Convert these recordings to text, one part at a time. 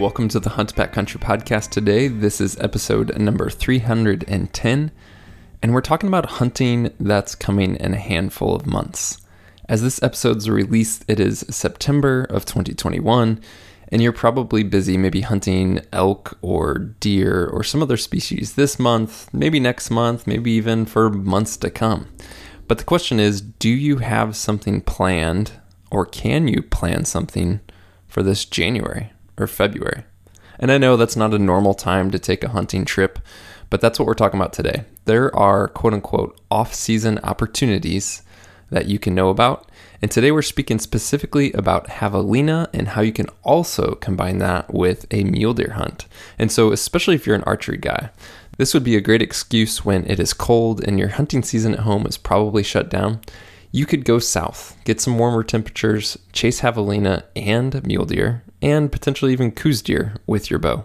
Welcome to the Hunt Backcountry podcast today. This is episode number 310, and we're talking about hunting that's coming in a handful of months. As this episode's released, it is September of 2021, and you're probably busy maybe hunting elk or deer or some other species this month, maybe next month, maybe even for months to come. But the question is do you have something planned, or can you plan something for this January? Or February. And I know that's not a normal time to take a hunting trip, but that's what we're talking about today. There are quote unquote off season opportunities that you can know about. And today we're speaking specifically about javelina and how you can also combine that with a mule deer hunt. And so, especially if you're an archery guy, this would be a great excuse when it is cold and your hunting season at home is probably shut down. You could go south, get some warmer temperatures, chase javelina and mule deer, and potentially even Coues deer with your bow.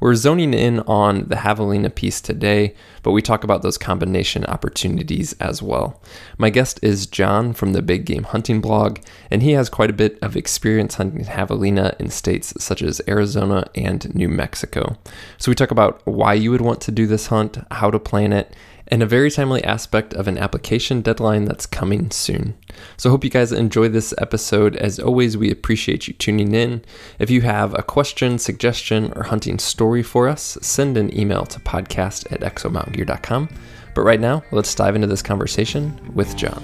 We're zoning in on the javelina piece today, but we talk about those combination opportunities as well. My guest is John from the Big Game Hunting blog, and he has quite a bit of experience hunting javelina in states such as Arizona and New Mexico. So we talk about why you would want to do this hunt, how to plan it, and a very timely aspect of an application deadline that's coming soon. So, hope you guys enjoy this episode. As always, we appreciate you tuning in. If you have a question, suggestion, or hunting story for us, send an email to podcast at exomountaingear.com. But right now, let's dive into this conversation with John.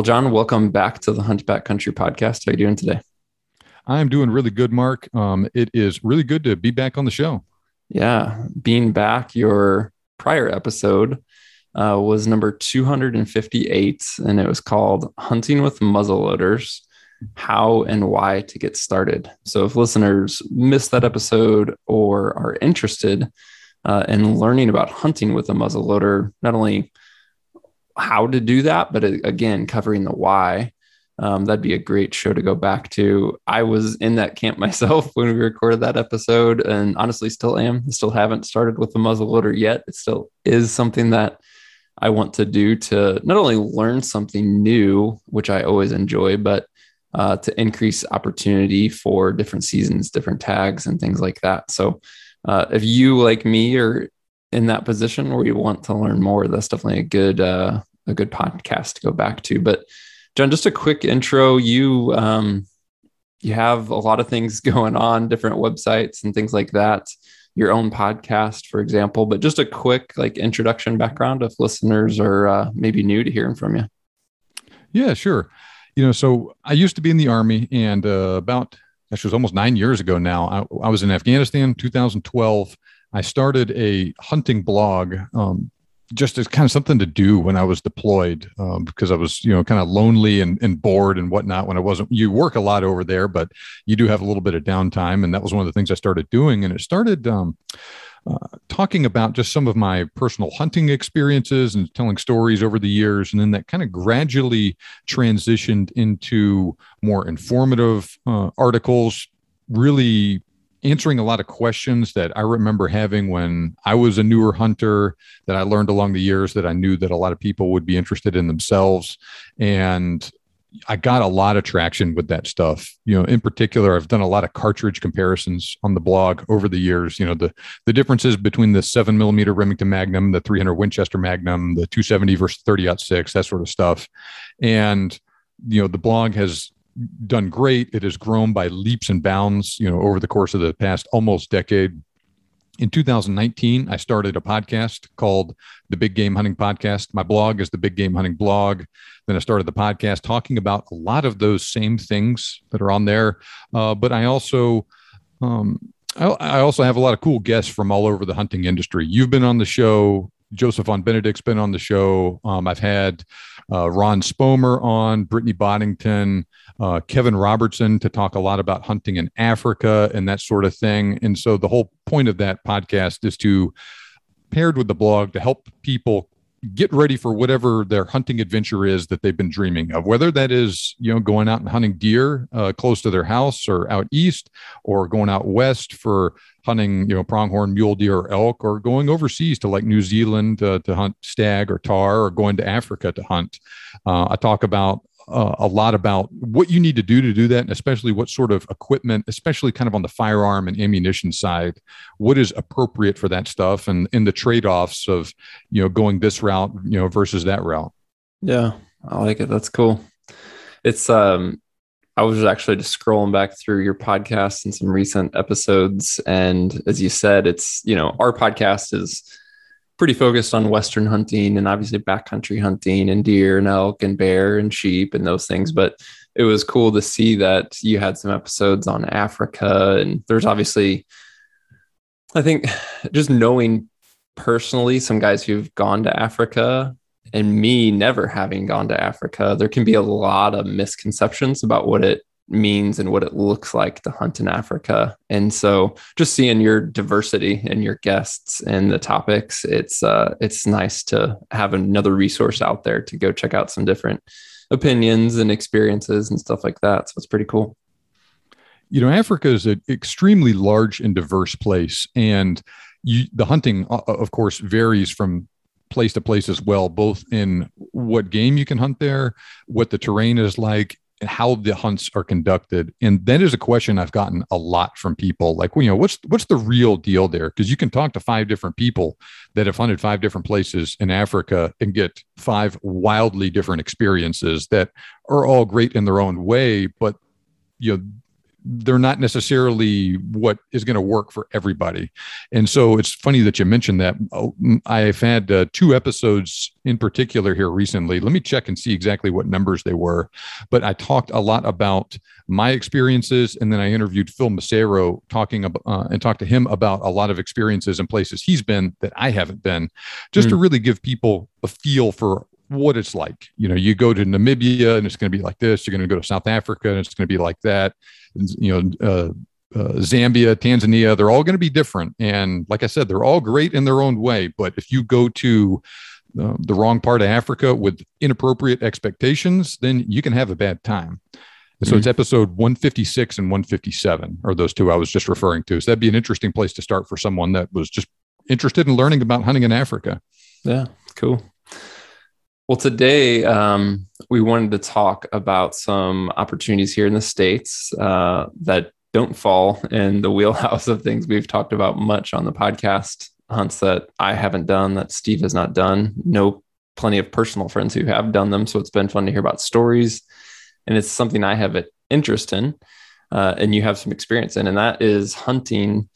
Well, John, welcome back to the Hunt Backcountry podcast. How are you doing today? I'm doing really good, Mark. Um, it is really good to be back on the show. Yeah, being back, your prior episode uh, was number 258, and it was called Hunting with Muzzleloaders How and Why to Get Started. So, if listeners missed that episode or are interested uh, in learning about hunting with a muzzleloader, not only how to do that, but again, covering the why. Um, that'd be a great show to go back to. I was in that camp myself when we recorded that episode, and honestly, still am. Still haven't started with the muzzle loader yet. It still is something that I want to do to not only learn something new, which I always enjoy, but uh, to increase opportunity for different seasons, different tags, and things like that. So, uh, if you like me are in that position where you want to learn more, that's definitely a good uh, a good podcast to go back to. But John, just a quick intro. You um, you have a lot of things going on, different websites and things like that. Your own podcast, for example. But just a quick like introduction background if listeners are uh, maybe new to hearing from you. Yeah, sure. You know, so I used to be in the army, and uh, about actually was almost nine years ago now. I, I was in Afghanistan, 2012. I started a hunting blog um, just as kind of something to do when I was deployed um, because I was, you know, kind of lonely and, and bored and whatnot when I wasn't. You work a lot over there, but you do have a little bit of downtime. And that was one of the things I started doing. And it started um, uh, talking about just some of my personal hunting experiences and telling stories over the years. And then that kind of gradually transitioned into more informative uh, articles, really answering a lot of questions that I remember having when I was a newer hunter that I learned along the years that I knew that a lot of people would be interested in themselves. And I got a lot of traction with that stuff. You know, in particular, I've done a lot of cartridge comparisons on the blog over the years. You know, the the differences between the seven millimeter Remington Magnum, the 300 Winchester Magnum, the 270 versus 30 six, that sort of stuff. And you know, the blog has done great. It has grown by leaps and bounds, you know, over the course of the past almost decade. In 2019, I started a podcast called the Big Game Hunting Podcast. My blog is the Big Game Hunting blog. Then I started the podcast talking about a lot of those same things that are on there. Uh, but I also, um, I, also have a lot of cool guests from all over the hunting industry. You've been on the show. Joseph von Benedict's been on the show. Um, I've had uh, Ron Spomer on, Brittany Boddington, uh, Kevin Robertson to talk a lot about hunting in Africa and that sort of thing. And so the whole point of that podcast is to paired with the blog to help people get ready for whatever their hunting adventure is that they've been dreaming of whether that is you know going out and hunting deer uh, close to their house or out east or going out west for hunting you know pronghorn mule deer or elk or going overseas to like new zealand uh, to hunt stag or tahr or going to africa to hunt. Uh, i talk about uh, a lot about what you need to do to do that, and especially what sort of equipment, especially kind of on the firearm and ammunition side, what is appropriate for that stuff, and in the trade offs of you know going this route, you know, versus that route. Yeah, I like it. That's cool. It's um, I was actually just scrolling back through your podcast and some recent episodes, and as you said, it's you know our podcast is pretty focused on western hunting and obviously backcountry hunting and deer and elk and bear and sheep and those things. Mm-hmm. But it was cool to see that you had some episodes on africa. And there's obviously i think just knowing personally some guys who've gone to africa and me never having gone to africa there can be a lot of misconceptions about what it means and what it looks like to hunt in Africa. And so just seeing your diversity and your guests and the topics, it's uh it's nice to have another resource out there to go check out some different opinions and experiences and stuff like that. So it's pretty cool. You know, Africa is an extremely large and diverse place and you, the hunting of course varies from place to place as well, both in what game you can hunt there, what the terrain is like, how the hunts are conducted. And that is a question i've gotten a lot from people like well, you know what's what's the real deal there? Because you can talk to five different people that have hunted five different places in africa and get five wildly different experiences that are all great in their own way but you know they're not necessarily what is going to work for everybody. And so it's funny that you mentioned that. Oh, I've had uh, two episodes in particular here recently. Let me check and see exactly what numbers they were. But I talked a lot about my experiences, and then I interviewed Phil Massaro talking about uh, and talked to him about a lot of experiences and places he's been that I haven't been, just mm. to really give people a feel for what it's like. You know, you go to Namibia and it's going to be like this. You're going to go to South Africa and it's going to be like that. And, you know, uh, uh, Zambia, Tanzania, they're all going to be different. And like I said, they're all great in their own way. But if you go to uh, the wrong part of Africa with inappropriate expectations, then you can have a bad time. And so mm-hmm. it's episode 156 and 157 are those two I was just referring to. So that'd be an interesting place to start for someone that was just interested in learning about hunting in Africa. Yeah, cool. Well, today um, we wanted to talk about some opportunities here in the States uh, that don't fall in the wheelhouse of things we've talked about much on the podcast. Hunts that I haven't done, that Steve has not done. No, plenty of personal friends who have done them. So it's been fun to hear about stories. And it's something I have an interest in uh, and you have some experience in, and that is hunting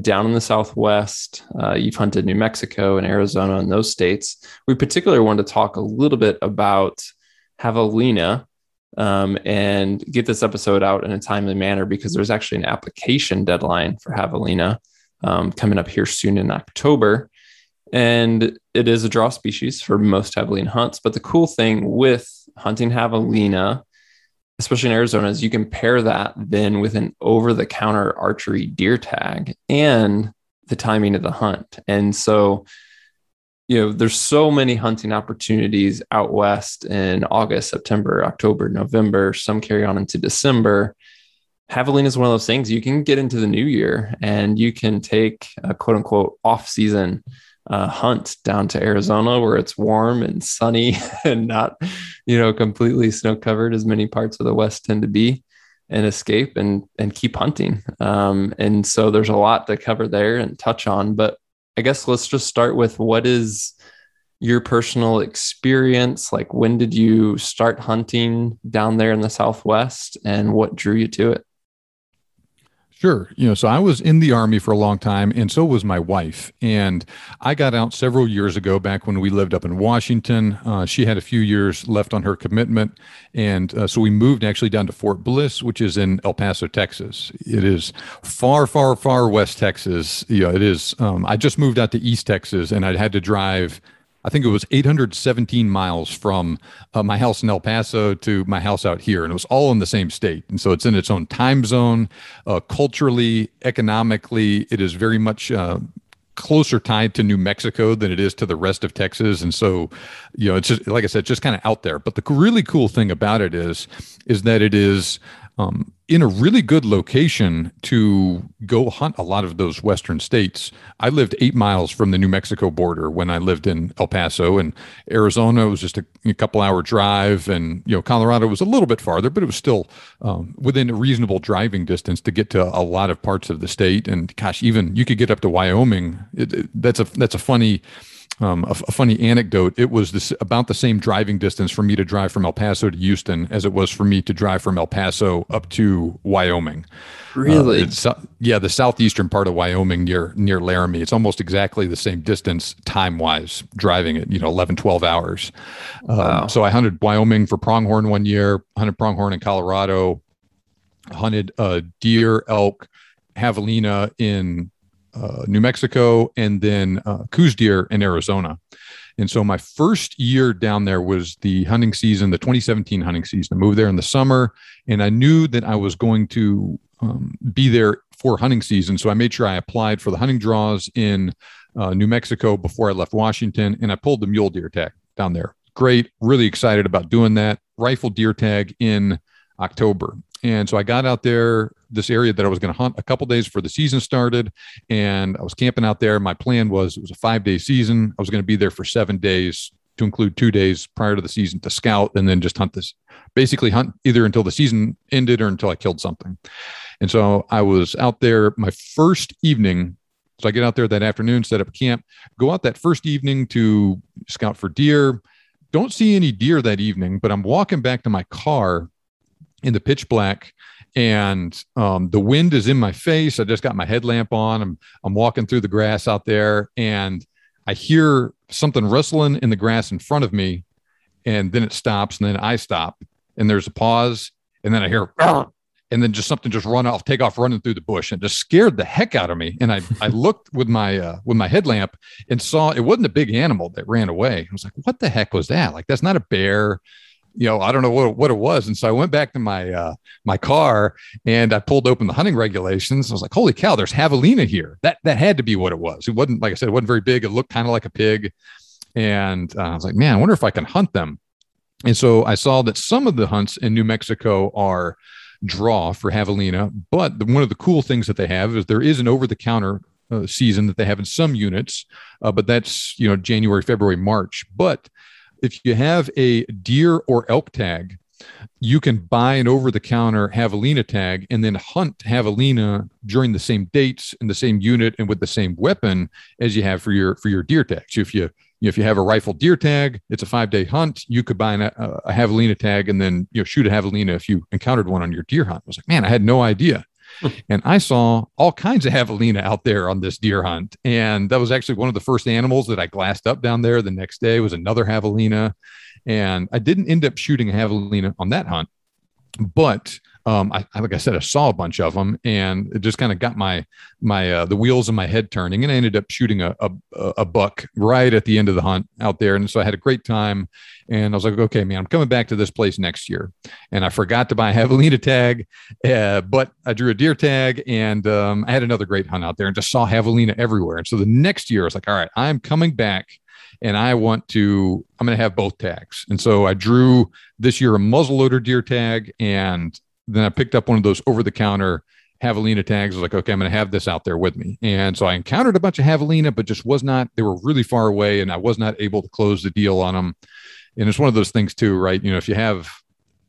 down in the Southwest. Uh, you've hunted New Mexico and Arizona and those states. We particularly wanted to talk a little bit about javelina um, and get this episode out in a timely manner because there's actually an application deadline for javelina um, coming up here soon in October. And it is a draw species for most javelina hunts. But the cool thing with hunting javelina especially in Arizona, is you can pair that then with an over the counter archery deer tag and the timing of the hunt. And so, you know, there's so many hunting opportunities out west in August, September, October, November. Some carry on into December. Javelina is one of those things you can get into the new year and you can take a quote unquote off season uh, hunt down to Arizona where it's warm and sunny and not, you know, completely snow covered as many parts of the West tend to be and escape and and keep hunting. Um, and so there's a lot to cover there and touch on. But I guess let's just start with what is your personal experience? Like when did you start hunting down there in the Southwest and what drew you to it? Sure. You know, so I was in the Army for a long time, and so was my wife. And I got out several years ago, back when we lived up in Washington. Uh, she had a few years left on her commitment. And uh, so we moved actually down to Fort Bliss, which is in El Paso, Texas. It is far, far, far west Texas. You know, it is. Um, I just moved out to East Texas, and I had to drive I think it was 817 miles from uh, my house in El Paso to my house out here, and it was all in the same state. And so it's in its own time zone, uh, culturally, economically. It is very much uh, closer tied to New Mexico than it is to the rest of Texas, and so you know it's just like I said, just kind of out there. But the really cool thing about it is is that it is um, in a really good location to go hunt a lot of those western states. I lived eight miles from the New Mexico border when I lived in El Paso, and Arizona was just a, a couple hour drive, and you know Colorado was a little bit farther, but it was still um, within a reasonable driving distance to get to a lot of parts of the state. And gosh, even you could get up to Wyoming. It, it, that's a that's a funny um, a, a, funny anecdote. It was this, about the same driving distance for me to drive from El Paso to Houston as it was for me to drive from El Paso up to Wyoming. Really? Uh, yeah, the southeastern part of Wyoming near near Laramie. It's almost exactly the same distance time wise driving it. You know, 11, 12 hours. Um, wow. Um, so I hunted Wyoming for pronghorn one year. Hunted pronghorn in Colorado. Hunted uh, deer, elk, javelina in uh, New Mexico, and then uh, Coues deer in Arizona. And so my first year down there was the hunting season, the 2017 hunting season. I moved there in the summer, and I knew that I was going to um, be there for hunting season. So I made sure I applied for the hunting draws in uh, New Mexico before I left Washington, and I pulled the mule deer tag down there. Great, really excited about doing that. Rifle deer tag in October. And so I got out there, this area that I was going to hunt a couple days before the season started. And I was camping out there. My plan was it was a five day season. I was going to be there for seven days to include two days prior to the season to scout and then just hunt this, basically hunt either until the season ended or until I killed something. And so I was out there my first evening. So I get out there that afternoon, set up camp, go out that first evening to scout for deer. Don't see any deer that evening, but I'm walking back to my car in the pitch black and um, the wind is in my face. I just got my headlamp on. I'm I'm walking through the grass out there, and I hear something rustling in the grass in front of me, and then it stops, and then I stop, and there's a pause, and then I hear, and then just something just run off, take off running through the bush, and just scared the heck out of me. And I I looked with my uh, with my headlamp and saw it wasn't a big animal that ran away. I was like, what the heck was that? Like that's not a bear you know, I don't know what, what it was. And so I went back to my uh, my car and I pulled open the hunting regulations. I was like, holy cow, there's javelina here. That that had to be what it was. It wasn't like I said, it wasn't very big. It looked kind of like a pig. And uh, I was like, man, I wonder if I can hunt them. And so I saw that some of the hunts in New Mexico are draw for javelina, but the, one of the cool things that they have is there is an over the counter uh, season that they have in some units, uh, but that's you know January, February, March. But if you have a deer or elk tag, you can buy an over the counter javelina tag and then hunt javelina during the same dates in the same unit and with the same weapon as you have for your for your deer tags. So if you if you have a rifle deer tag, it's a five day hunt. You could buy an, a, a javelina tag and then you know shoot a javelina if you encountered one on your deer hunt. I was like, man, I had no idea. and I saw all kinds of javelina out there on this deer hunt. And that was actually one of the first animals that I glassed up down there. The next day was another javelina. And I didn't end up shooting a javelina on that hunt, but um, I, like I said, I saw a bunch of them, and it just kind of got my my uh, the wheels in my head turning, and I ended up shooting a, a, a buck right at the end of the hunt out there, and so I had a great time, and I was like, okay, man, I'm coming back to this place next year, and I forgot to buy a javelina tag, uh, but I drew a deer tag, and um, I had another great hunt out there, and just saw javelina everywhere, and so the next year I was like, all right, I'm coming back and I want to, I'm going to have both tags. And so I drew this year a muzzleloader deer tag and then I picked up one of those over the counter javelina tags. I was like, okay, I'm going to have this out there with me. And so I encountered a bunch of javelina, but just was not, they were really far away and I was not able to close the deal on them. And it's one of those things too, right? You know, if you have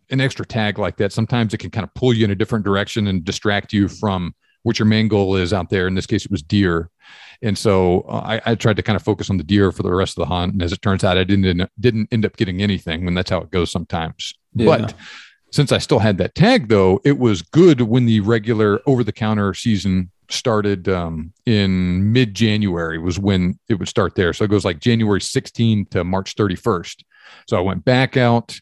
an extra tag like that, sometimes it can kind of pull you in a different direction and distract you from what your main goal is out there. In this case, it was deer. And so uh, I, I, tried to kind of focus on the deer for the rest of the hunt. And as it turns out, I didn't, didn't end up getting anything and that's how it goes sometimes. Yeah. But since I still had that tag, though, it was good when the regular over the counter season started um, in mid January, was when it would start there. So it goes like January 16 to March 31st. So I went back out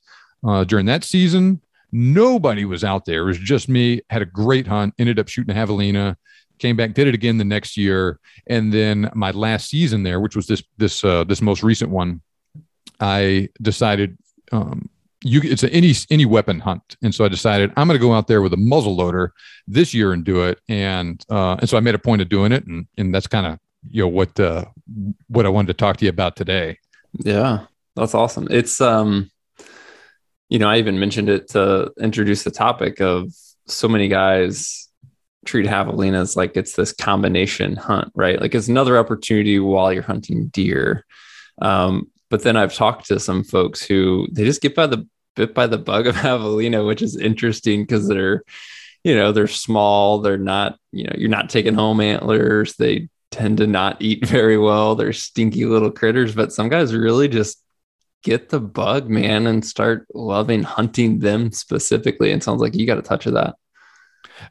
uh, during that season. Nobody was out there. It was just me. Had a great hunt. Ended up shooting a javelina. Came back, did it again the next year, and then my last season there, which was this this uh, this most recent one, I decided um, you it's a, any any weapon hunt and so i decided i'm going to go out there with a muzzle loader this year and do it and uh, and so i made a point of doing it and and that's kind of you know what uh, what I wanted to talk to you about today. Yeah, that's awesome. It's um, you know, I even mentioned it to introduce the topic of so many guys treat javelina as like it's this combination hunt, right? Like it's another opportunity while you're hunting deer. Um, but then I've talked to some folks who they just get by the bit by the bug of javelina, which is interesting because they're, you know, they're small. They're not, you know, you're not taking home antlers. They tend to not eat very well. They're stinky little critters, but some guys really just get the bug, man, and start loving hunting them specifically. It sounds like you got a touch of that.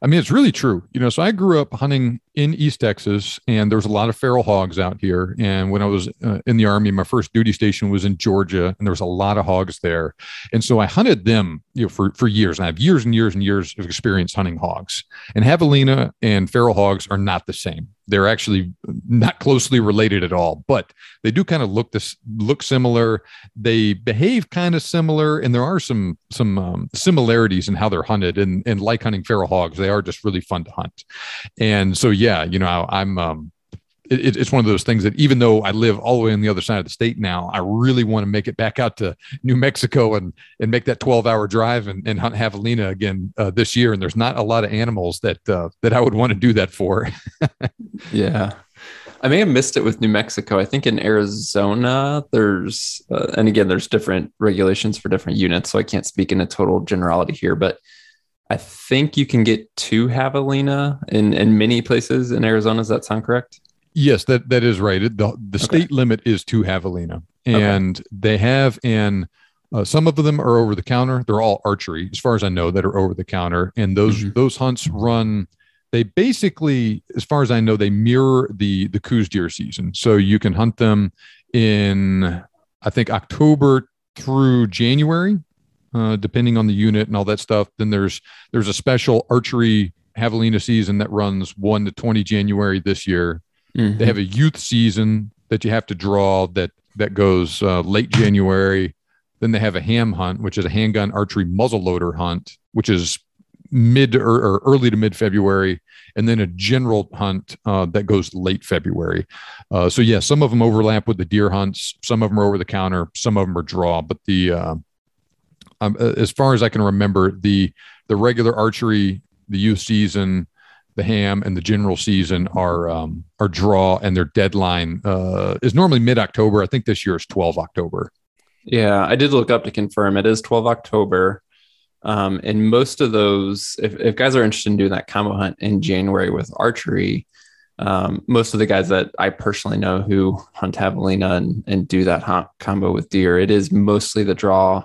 I mean, it's really true. You know, so I grew up hunting in East Texas, and there was a lot of feral hogs out here. And when I was uh, in the army, my first duty station was in Georgia, and there was a lot of hogs there. And so I hunted them, you know, for for years. And I have years and years and years of experience hunting hogs. And javelina and feral hogs are not the same. They're actually not closely related at all, but they do kind of look this look similar. They behave kind of similar, and there are some some um, similarities in how they're hunted. And and like hunting feral hogs, they are just really fun to hunt. And so yeah, you know, I'm um, it, it's one of those things that even though I live all the way on the other side of the state now, I really want to make it back out to New Mexico and and make that 12 hour drive and, and hunt javelina again uh, this year. And there's not a lot of animals that uh, that I would want to do that for. yeah. I may have missed it with New Mexico. I think in Arizona, there's, uh, and again, there's different regulations for different units. So I can't speak in a total generality here, but I think you can get to javelina in, in many places in Arizona. Does that sound correct? Yes, that that is right. The the state limit is two javelina, and okay. they have an uh, some of them are over the counter. They're all archery, as far as I know, that are over the counter, and those mm-hmm. those hunts run. They basically, as far as I know, they mirror the the Coues deer season. So you can hunt them in, I think October through January, uh, depending on the unit and all that stuff. Then there's there's a special archery javelina season that runs one to twenty January this year Mm-hmm. They have a youth season that you have to draw that that goes uh, late January. Then they have a ham hunt, which is a handgun archery muzzleloader hunt, which is mid or, or early to mid February, and then a general hunt uh, that goes late February. Uh, so yeah, some of them overlap with the deer hunts. Some of them are over the counter. Some of them are draw. But the uh, um, as far as I can remember, the the regular archery, the youth season, the ham and the general season are um, are draw and their deadline uh, is normally mid October. I think this year is 12 October. Yeah, I did look up to confirm it is 12 October. Um, and most of those, if, if guys are interested in doing that combo hunt in January with archery, um, most of the guys that I personally know who hunt javelina and, and do that hunt combo with deer, it is mostly the draw.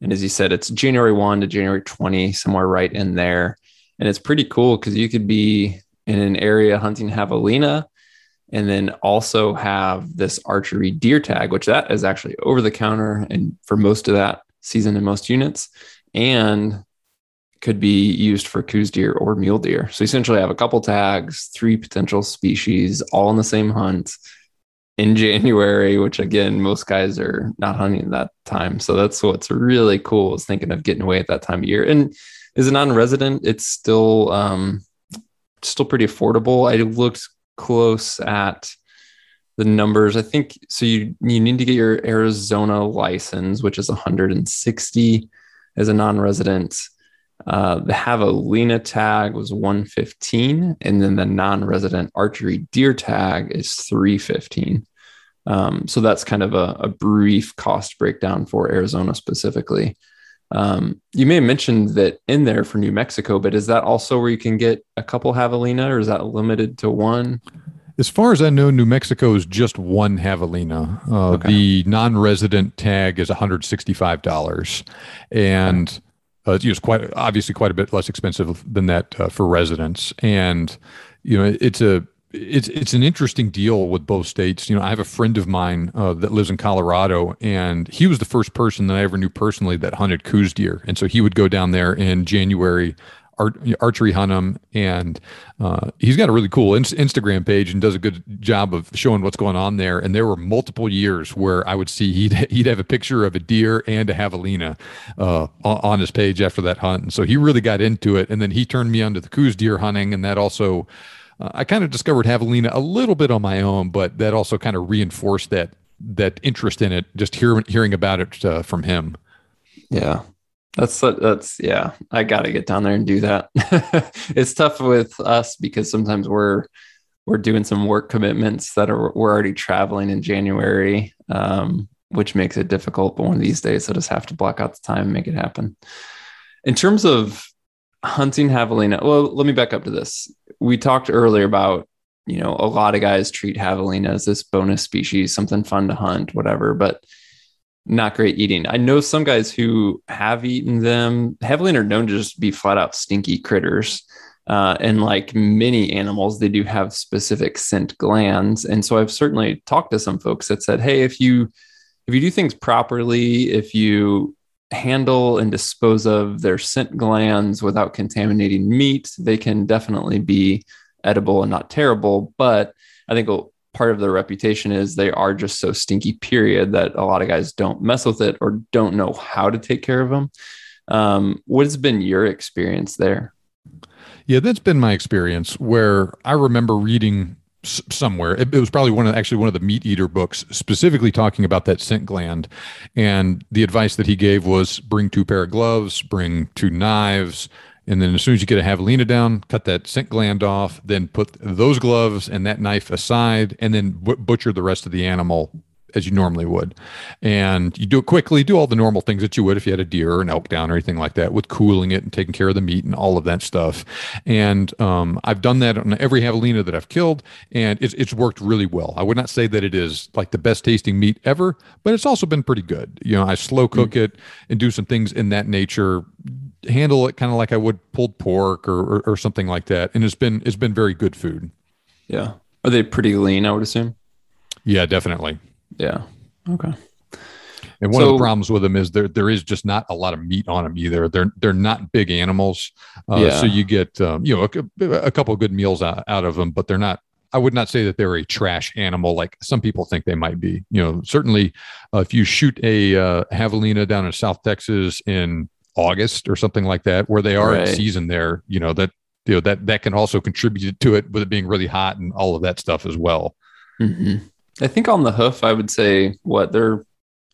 And as you said, it's January 1 to January 20, somewhere right in there and it's pretty cool because you could be in an area hunting javelina and then also have this archery deer tag which that is actually over the counter and for most of that season in most units and could be used for Coues deer or mule deer so essentially I have a couple tags three potential species all in the same hunt in January, which again, most guys are not hunting at that time. So that's what's really cool is thinking of getting away at that time of year. And is a non-resident, it's still um, still pretty affordable. I looked close at the numbers. I think so. You you need to get your Arizona license, which is 160 as a non-resident. Uh, the javelina tag was 115, and then the non-resident archery deer tag is 315. Um, so that's kind of a, a brief cost breakdown for Arizona specifically. Um, you may have mentioned that in there for New Mexico, but is that also where you can get a couple javelina, or is that limited to one? As far as I know, New Mexico is just one javelina. Uh, okay. The non-resident tag is one hundred sixty-five dollars, and uh, it's quite obviously quite a bit less expensive than that uh, for residents. And you know, it's a it's it's an interesting deal with both states. You know, I have a friend of mine uh, that lives in Colorado, and he was the first person that I ever knew personally that hunted Coues deer, and so he would go down there in January. Archery hunt them, and uh, he's got a really cool in- Instagram page and does a good job of showing what's going on there. And there were multiple years where I would see he'd he'd have a picture of a deer and a javelina uh, on his page after that hunt, and so he really got into it. And then he turned me on to the Coues deer hunting, and that also uh, I kind of discovered javelina a little bit on my own, but that also kind of reinforced that that interest in it. Just hearing hearing about it uh, from him. Yeah, that's that's yeah. I got to get down there and do that. it's tough with us because sometimes we're we're doing some work commitments that are we're already traveling in January, um, which makes it difficult. But one of these days, I just have to block out the time and make it happen. In terms of hunting javelina, well, let me back up to this. We talked earlier about you know a lot of guys treat javelina as this bonus species, something fun to hunt, whatever, but not great eating. I know some guys who have eaten them. Javelina are known to just be flat out stinky critters. Uh, and like many animals, they do have specific scent glands. And so I've certainly talked to some folks that said, hey, if you if you do things properly, if you handle and dispose of their scent glands without contaminating meat, they can definitely be edible and not terrible. But I think part of their reputation is they are just so stinky, period, that a lot of guys don't mess with it or don't know how to take care of them. Um, what has been your experience there? Yeah, that's been my experience where I remember reading somewhere. It, it, was probably one of actually one of the meat eater books specifically talking about that scent gland. And the advice that he gave was bring two pair of gloves, bring two knives, and then as soon as you get a javelina down, cut that scent gland off, then put those gloves and that knife aside, and then butcher the rest of the animal as you normally would. And you do it quickly, do all the normal things that you would if you had a deer or an elk down or anything like that, with cooling it and taking care of the meat and all of that stuff. And um, I've done that on every javelina that I've killed, and it's, it's worked really well. I would not say that it is like the best tasting meat ever, but it's also been pretty good. You know, I slow cook mm. it and do some things in that nature handle it kind of like I would pulled pork or, or, or something like that, and it's been it's been very good food. Yeah, are they pretty lean? I would assume. Yeah, definitely. Yeah. Okay. And one so, of the problems with them is there there is just not a lot of meat on them either. They're they're not big animals, uh, yeah. so you get um, you know a, a couple of good meals out, out of them, but they're not. I would not say that they're a trash animal like some people think they might be. You know, certainly uh, if you shoot a uh, javelina down in South Texas in August or something like that, where they are right. in season there, you know that you know that that can also contribute to it with it being really hot and all of that stuff as well. Mm-hmm. I think on the hoof, I would say what they're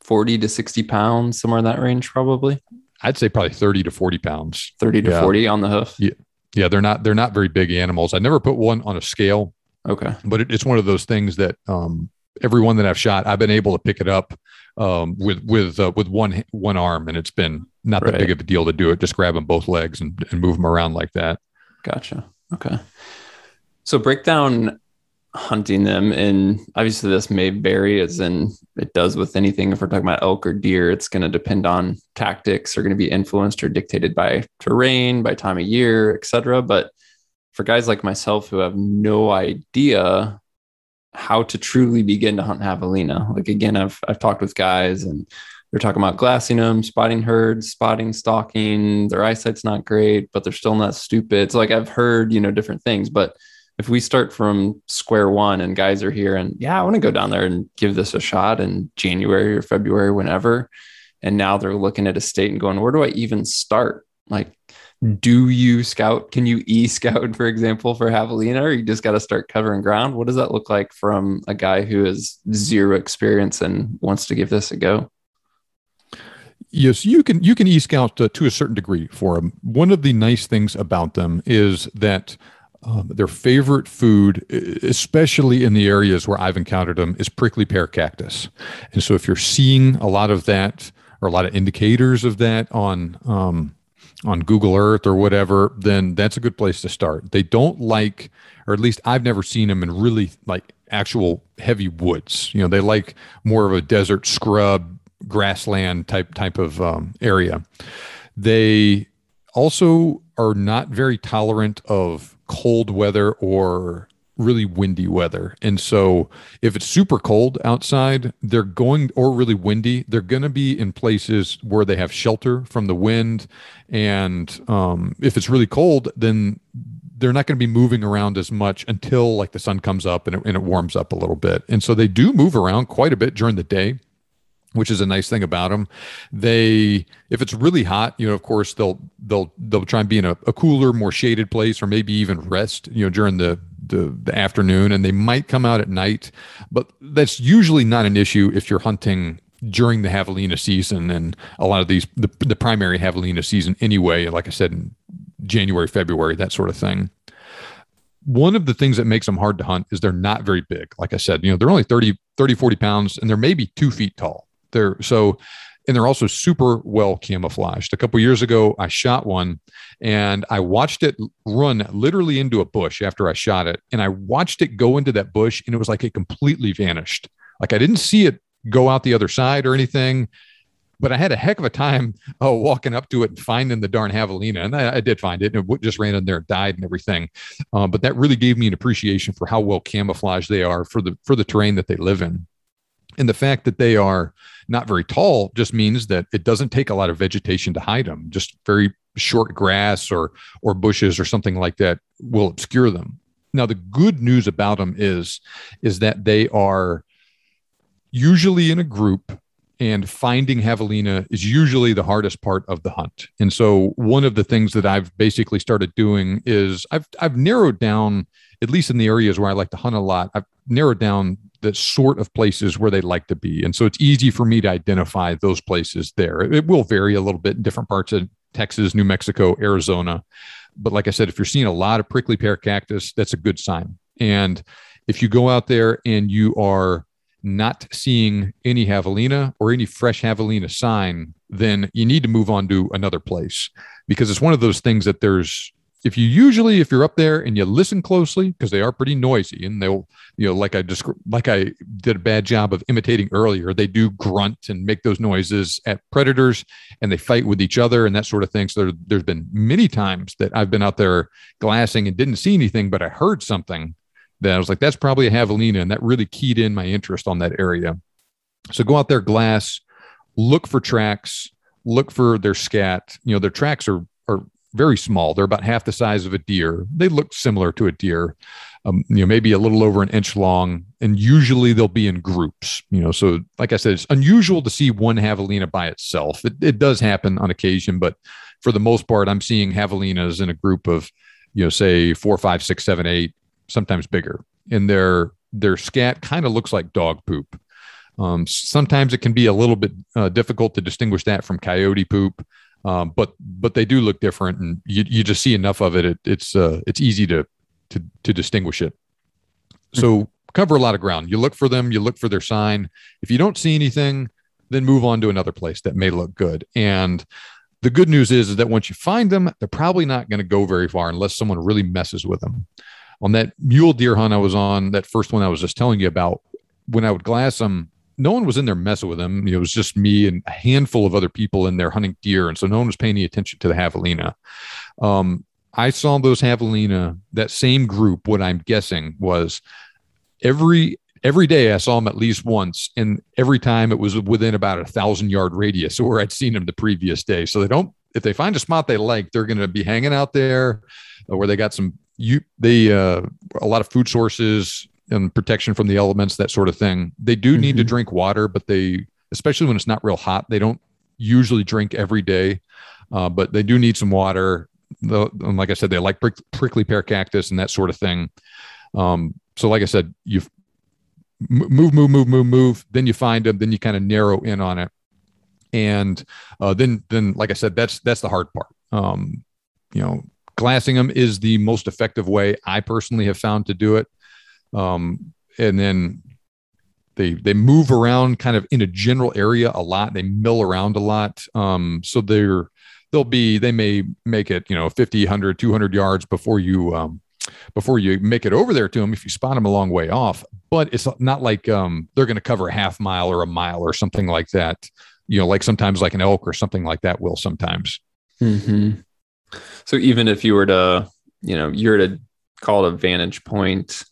40 to 60 pounds, somewhere in that range, probably. I'd say probably 30 to 40 pounds. 30 to yeah. 40 on the hoof. Yeah. Yeah. They're not, they're not very big animals. I never put one on a scale. Okay. But it, it's one of those things that, um, every one that I've shot, I've been able to pick it up, um, with, with, uh, with one, one arm. And it's been not that big of a deal to do it. Just grab them both legs and, and move them around like that. Gotcha. Okay. So break down hunting them and obviously this may vary as in it does with anything. If we're talking about elk or deer it's going to depend on tactics are going to be influenced or dictated by terrain by time of year etc but for guys like myself who have no idea how to truly begin to hunt javelina like again i've i've talked with guys and they're talking about glassing them spotting herds spotting stalking their eyesight's not great but they're still not stupid. So like i've heard you know different things but if we start from square one and guys are here and yeah, I want to go down there and give this a shot in January or February, whenever. And now they're looking at a state and going, where do I even start? Like, do you scout? Can you e scout, for example, for Javelina, or you just got to start covering ground? What does that look like from a guy who has zero experience and wants to give this a go? Yes, you can you can e scout to, uh, to a certain degree for them. One of the nice things about them is that um, their favorite food, especially in the areas where I've encountered them, is prickly pear cactus. And so, if you're seeing a lot of that or a lot of indicators of that on um, on Google Earth or whatever, then that's a good place to start. They don't like, or at least I've never seen them in really like actual heavy woods. You know, they like more of a desert scrub, grassland type type of um, area. They also are not very tolerant of cold weather or really windy weather. And so if it's super cold outside, they're going or really windy, they're going to be in places where they have shelter from the wind. And um, if it's really cold, then they're not going to be moving around as much until like the sun comes up and it, and it warms up a little bit. And so they do move around quite a bit during the day which is a nice thing about them. They, if it's really hot, you know, of course they'll they'll they'll try and be in a, a, cooler, more shaded place, or maybe even rest, you know, during the the, the afternoon and they might come out at night, but that's usually not an issue if you're hunting during the javelina season and a lot of these the, the primary javelina season anyway like i said in january february that sort of thing. One of the things that makes them hard to hunt is they're not very big. Like i said you know they're only 30 30 40 pounds and they're maybe two feet tall they're so and they're also super well camouflaged. A couple years ago, I shot one and I watched it run literally into a bush after I shot it. And I watched it go into that bush and it was like it completely vanished. Like I didn't see it go out the other side or anything, but I had a heck of a time uh, walking up to it and finding the darn javelina. And I, I did find it and it just ran in there and died and everything. Uh, but that really gave me an appreciation for how well camouflaged they are for the, for the terrain that they live in. And the fact that they are not very tall just means that it doesn't take a lot of vegetation to hide them. Just very short grass or or bushes or something like that will obscure them. Now the good news about them is is that they are usually in a group and finding javelina is usually the hardest part of the hunt. And so one of the things that I've basically started doing is I've I've narrowed down at least in the areas where I like to hunt a lot. I've narrowed down the sort of places where they'd like to be. And so it's easy for me to identify those places there. It will vary a little bit in different parts of Texas, New Mexico, Arizona. But like I said, if you're seeing a lot of prickly pear cactus, that's a good sign. And if you go out there and you are not seeing any javelina or any fresh javelina sign, then you need to move on to another place. Because it's one of those things that there's if you usually if you're up there and you listen closely because they are pretty noisy and they'll you know like i just like i did a bad job of imitating earlier they do grunt and make those noises at predators and they fight with each other and that sort of thing. So there, there's been many times that i've been out there glassing and didn't see anything but i heard something that i was like that's probably a javelina and that really keyed in my interest on that area so go out there glass look for tracks look for their scat you know their tracks are are very small. They're about half the size of a deer. They look similar to a deer, um, you know, maybe a little over an inch long. And usually they'll be in groups, you know. So, like I said, it's unusual to see one javelina by itself. It, it does happen on occasion, but for the most part, I'm seeing javelinas in a group of, you know, say four, five, six, seven, eight, sometimes bigger. And their their scat kind of looks like dog poop. Um, sometimes it can be a little bit uh, difficult to distinguish that from coyote poop. Um, but but they do look different, and you, you just see enough of it. it it's uh, it's easy to to to distinguish it. So mm-hmm. cover a lot of ground. You look for them. You look for their sign. If you don't see anything, then move on to another place that may look good. And the good news is, is that once you find them, they're probably not going to go very far unless someone really messes with them. On that mule deer hunt I was on, that first one I was just telling you about, when I would glass them, no one was in there messing with them. It was just me and a handful of other people in there hunting deer, and so no one was paying any attention to the javelina. Um, I saw those javelina. That same group. What I'm guessing was every every day I saw them at least once, and every time it was within about a thousand yard radius of where I'd seen them the previous day. So they don't. If they find a spot they like, they're going to be hanging out there, where they got some you they uh, a lot of food sources and protection from the elements, that sort of thing. They do mm-hmm. need to mm-hmm. drink water, but they, especially when it's not real hot, they don't usually drink every day, uh, but they do need some water. The, and like I said, they like prick, prickly pear cactus and that sort of thing. Um, so, like I said, you move, move, move, move, move. Then you find them. Then you kind of narrow in on it, and uh, then, then, like I said, that's that's the hard part. Um, you know, glassing them is the most effective way I personally have found to do it um, and then they they move around kind of in a general area a lot. They mill around a lot. Um, so they're they'll be they may make it you know 50 100 200 yards before you um, before you make it over there to them if you spot them a long way off but it's not like um, they're going to cover a half mile or a mile or something like that you know like sometimes like an elk or something like that will sometimes mm-hmm. So even if you were to you know you're to call it a vantage point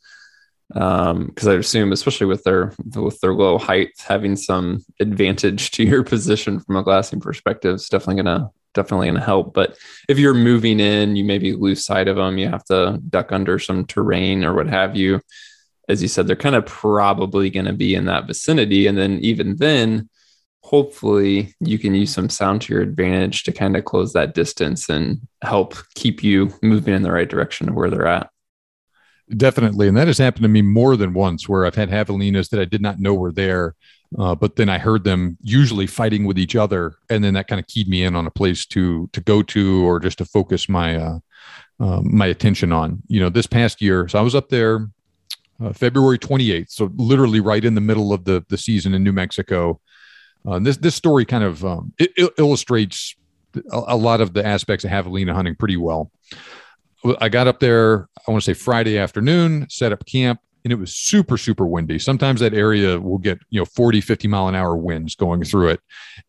um because i assume especially with their with their low height having some advantage to your position from a glassing perspective is definitely gonna definitely gonna help. But if you're moving in you maybe lose sight of them you have to duck under some terrain or what have you. As you said they're kind of probably going to be in that vicinity. And then even then hopefully you can use some sound to your advantage to kind of close that distance and help keep you moving in the right direction of where they're at Definitely. And that has happened to me more than once where I've had javelinas that I did not know were there. Uh, but then I heard them usually fighting with each other. And then that kind of keyed me in on a place to, to go to, or just to focus my, uh, um, my attention on, you know, this past year. So I was up there uh, February 28th. So literally right in the middle of the, the season in New Mexico. Uh, this, this story kind of um, it, it illustrates a, a, lot of the aspects of javelina hunting pretty well. I got up there, I want to say Friday afternoon, set up camp, and it was super, super windy. Sometimes that area will get, you know, 40, 50 mile an hour winds going through it.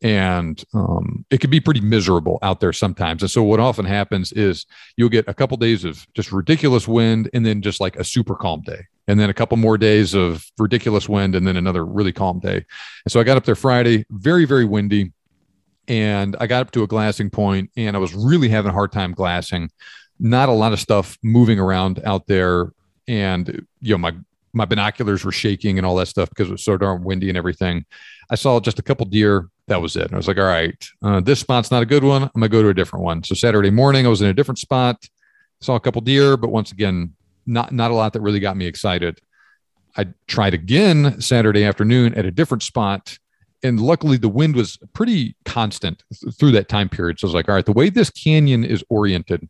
And um, it can be pretty miserable out there sometimes. And so what often happens is you'll get a couple days of just ridiculous wind and then just like a super calm day. And then a couple more days of ridiculous wind and then another really calm day. And so I got up there Friday, very, very windy. And I got up to a glassing point and I was really having a hard time glassing not a lot of stuff moving around out there. And, you know, my, my binoculars were shaking and all that stuff because it was so darn windy and everything. I saw just a couple deer. That was it. And I was like, all right, uh, this spot's not a good one. I'm going to go to a different one. So Saturday morning, I was in a different spot, saw a couple deer, but once again, not, not a lot that really got me excited. I tried again Saturday afternoon at a different spot. And luckily, the wind was pretty constant through that time period. So I was like, all right, the way this canyon is oriented,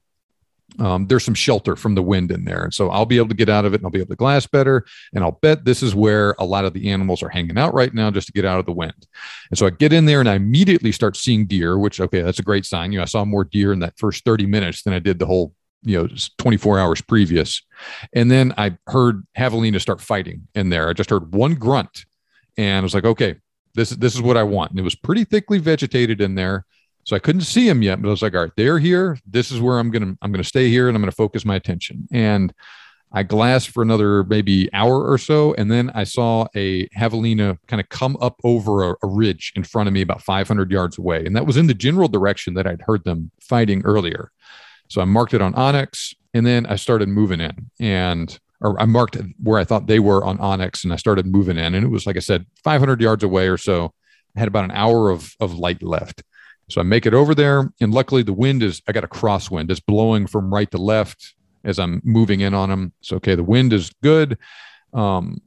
um, there's some shelter from the wind in there. And so I'll be able to get out of it and I'll be able to glass better. And I'll bet this is where a lot of the animals are hanging out right now just to get out of the wind. And so I get in there and I immediately start seeing deer, which, okay, that's a great sign. You know, I saw more deer in that first 30 minutes than I did the whole, you know, 24 hours previous. And then I heard Javelina start fighting in there. I just heard one grunt and I was like, okay, this, this is what I want. And it was pretty thickly vegetated in there. So I couldn't see them yet, but I was like, all right, they're here. This is where I'm gonna I'm gonna stay here and I'm gonna focus my attention. And I glassed for another maybe hour or so, and then I saw a javelina kind of come up over a, a, ridge in front of me about 500 yards away, and that was in the general direction that I'd heard them fighting earlier. So I marked it on onX and then I started moving in, and or I marked where I thought they were on onX and I started moving in, and it was like I said, 500 yards away or so. I had about an hour of of light left. So I make it over there, and luckily the wind is I got a crosswind. It's blowing from right to left as I'm moving in on them. So okay, the wind is good, um,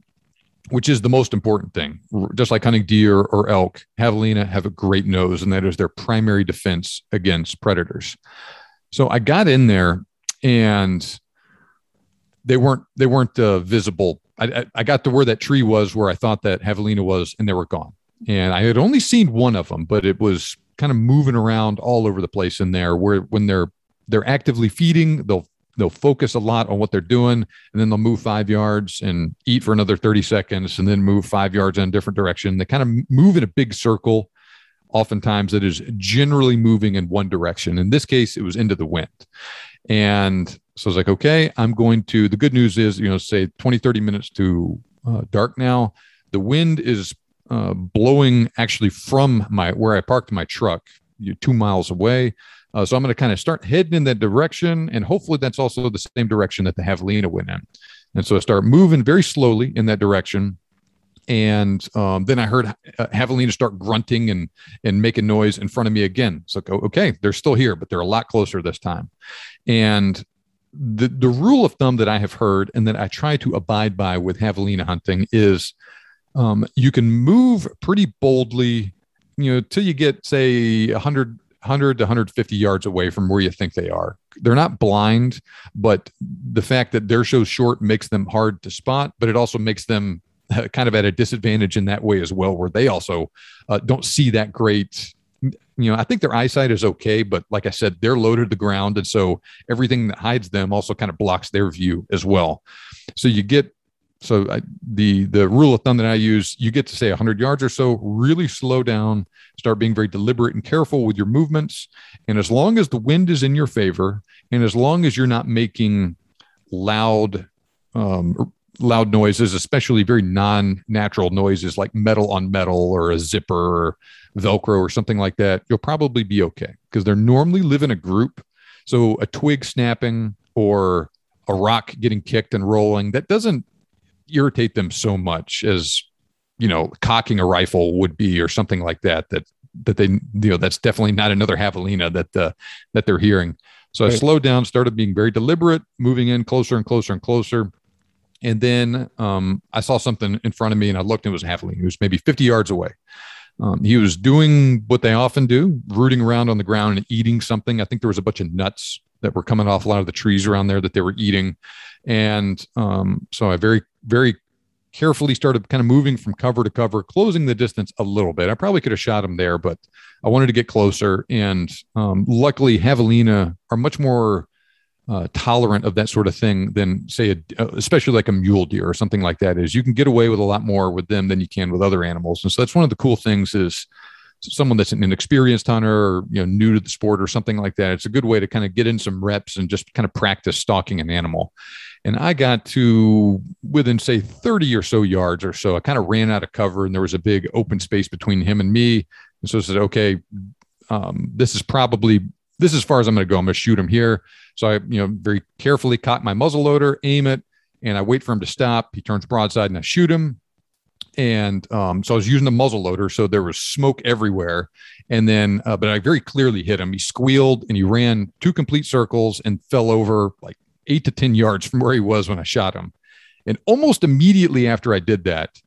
which is the most important thing. Just like hunting deer or elk, javelina have a great nose, and that is their primary defense against predators. So I got in there, and they weren't they weren't uh, visible. I, I, got to where that tree was, where I thought that javelina was, and they were gone. And I had only seen one of them, but it was kind of moving around all over the place in there where when they're they're actively feeding they'll they'll focus a lot on what they're doing and then they'll move five yards and eat for another 30 seconds and then move five yards in a different direction they kind of move in a big circle oftentimes it is generally moving in one direction in this case it was into the wind and so i was like okay i'm going to the good news is you know say 20 30 minutes to uh, dark now the wind is uh, blowing actually from my where I parked my truck, you two miles away. Uh, so I'm going to kind of start heading in that direction, and hopefully that's also the same direction that the javelina went in. And so I start moving very slowly in that direction, and um, then I heard uh, javelina start grunting and and making noise in front of me again. So okay, they're still here, but they're a lot closer this time. And the the rule of thumb that I have heard and that I try to abide by with javelina hunting is um, you can move pretty boldly, you know, till you get say 100, 100 to 150 yards away from where you think they are. They're not blind, but the fact that they're so short makes them hard to spot, but it also makes them kind of at a disadvantage in that way as well, where they also uh, don't see that great. You know, I think their eyesight is okay, but like I said, they're low to the ground. And so everything that hides them also kind of blocks their view as well. So you get so I, the the rule of thumb that I use, you get to say 100 yards or so, really slow down, start being very deliberate and careful with your movements, and as long as the wind is in your favor, and as long as you're not making loud um, loud noises, especially very non-natural noises like metal on metal or a zipper or Velcro or something like that, you'll probably be okay because they're normally live in a group. So a twig snapping or a rock getting kicked and rolling that doesn't irritate them so much as you know cocking a rifle would be or something like that that that they you know that's definitely not another javelina that uh, that they're hearing so right. i slowed down started being very deliberate moving in closer and closer and closer And then um, I saw something in front of me and I looked and it was javelina. He was maybe 50 yards away. Um, he was doing what they often do, rooting around on the ground and eating something. I think there was a bunch of nuts that were coming off a lot of the trees around there that they were eating. And um, so I very, very carefully started kind of moving from cover to cover, closing the distance a little bit. I probably could have shot him there, but I wanted to get closer. And um, luckily, javelina are much more uh, tolerant of that sort of thing than say, a, uh, especially like a mule deer or something like that. Is you can get away with a lot more with them than you can with other animals. And so that's one of the cool things is someone that's an inexperienced hunter or you know new to the sport or something like that. It's a good way to kind of get in some reps and just kind of practice stalking an animal. And I got to within, say, 30 or so yards or so. I kind of ran out of cover and there was a big open space between him and me. And so I said, okay, um, this is probably this is as far as I'm going to go. I'm going to shoot him here. So I, you know, very carefully cock my muzzle loader, aim it, and I wait for him to stop. He turns broadside and I shoot him. And um, so I was using the muzzle loader, so there was smoke everywhere. And then, uh, but I very clearly hit him. He squealed and he ran two complete circles and fell over like eight to 10 yards from where he was when I shot him. And almost immediately after I did that,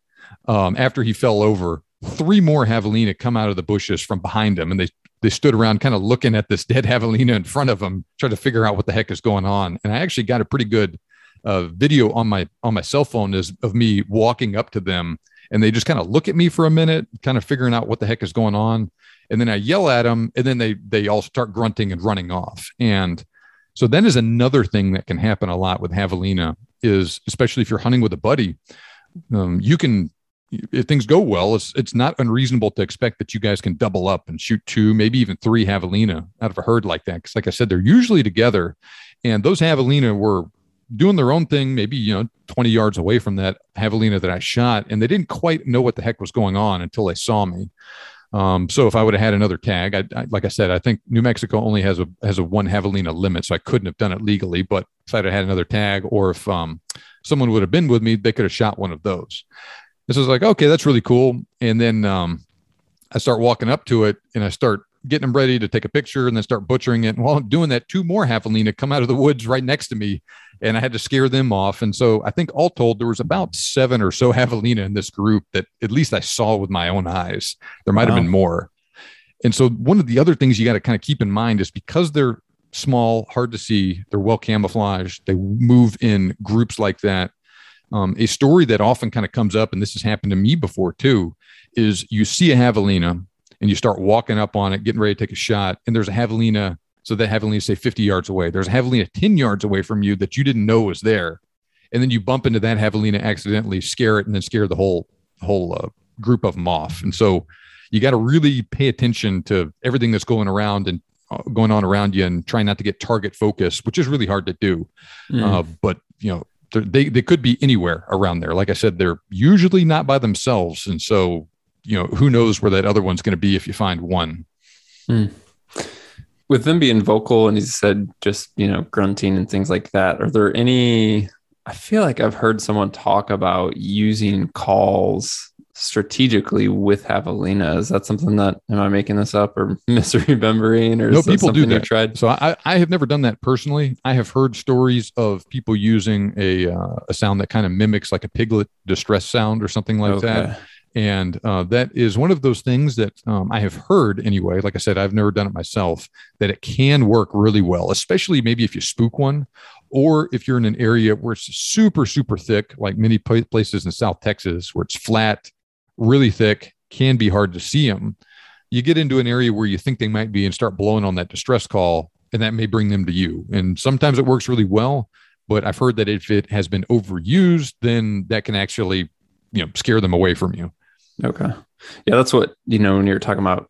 um, after he fell over, three more javelina come out of the bushes from behind him and they they stood around kind of looking at this dead javelina in front of them trying to figure out what the heck is going on. And i actually got a pretty good uh, video on my on my cell phone is of me walking up to them and they just kind of look at me for a minute kind of figuring out what the heck is going on. And then i yell at them and then they they all start grunting and running off. And so then is another thing that can happen a lot with javelina is especially if you're hunting with a buddy, um, you can if things go well, it's it's not unreasonable to expect that you guys can double up and shoot two, maybe even three javelina out of a herd like that. Because like I said, they're usually together, and those javelina were doing their own thing, maybe you know 20 yards away from that javelina that I shot, and they didn't quite know what the heck was going on until they saw me. Um, so if I would have had another tag, I, I, like I said, I think New Mexico only has a has a one javelina limit, so I couldn't have done it legally. But if I'd have had another tag, or if um, someone would have been with me, they could have shot one of those. This was like, okay, that's really cool. And then um, I start walking up to it, and I start getting them ready to take a picture, and then start butchering it. And while I'm doing that, two more javelina come out of the woods right next to me, and I had to scare them off. And so I think all told, there was about seven or so javelina in this group that at least I saw with my own eyes. There might wow. have been more. And so one of the other things you got to kind of keep in mind is because they're small, hard to see, they're well camouflaged, they move in groups like that. Um, a story that often kind of comes up, and this has happened to me before too, is you see a javelina and you start walking up on it, getting ready to take a shot, and there's a javelina so that javelina say 50 yards away. There's a javelina 10 yards away from you that you didn't know was there. And then you bump into that javelina accidentally, scare it, and then scare the whole whole uh, group of them off. And so you got to really pay attention to everything that's going around and uh, going on around you and try not to get target focus, which is really hard to do. Mm. Uh, but you know, they they could be anywhere around there. Like I said, they're usually not by themselves, and so you know who knows where that other one's going to be if you find one. Mm with them being vocal and he said just you know grunting and things like that are there any i feel like i've heard someone talk about using calls strategically with javelina. Is that something that am i making this up or misremembering or no people do that. tried? So I, I have never done that personally. I have heard stories of people using a, uh, a sound that kind of mimics like a piglet distress sound or something like okay. that and uh, that is one of those things that um, I have heard anyway. Like I said, I've never done it myself, that it can work really well, especially maybe if you spook one or if you're in an area where it's super, super thick, like many places in South Texas where it's flat, really thick, can be hard to see them. You get into an area where you think they might be and start blowing on that distress call, and that may bring them to you. And sometimes it works really well. But I've heard that if it has been overused, then that can actually, you know, scare them away from you. Okay. Yeah, that's what, you know, when you're talking about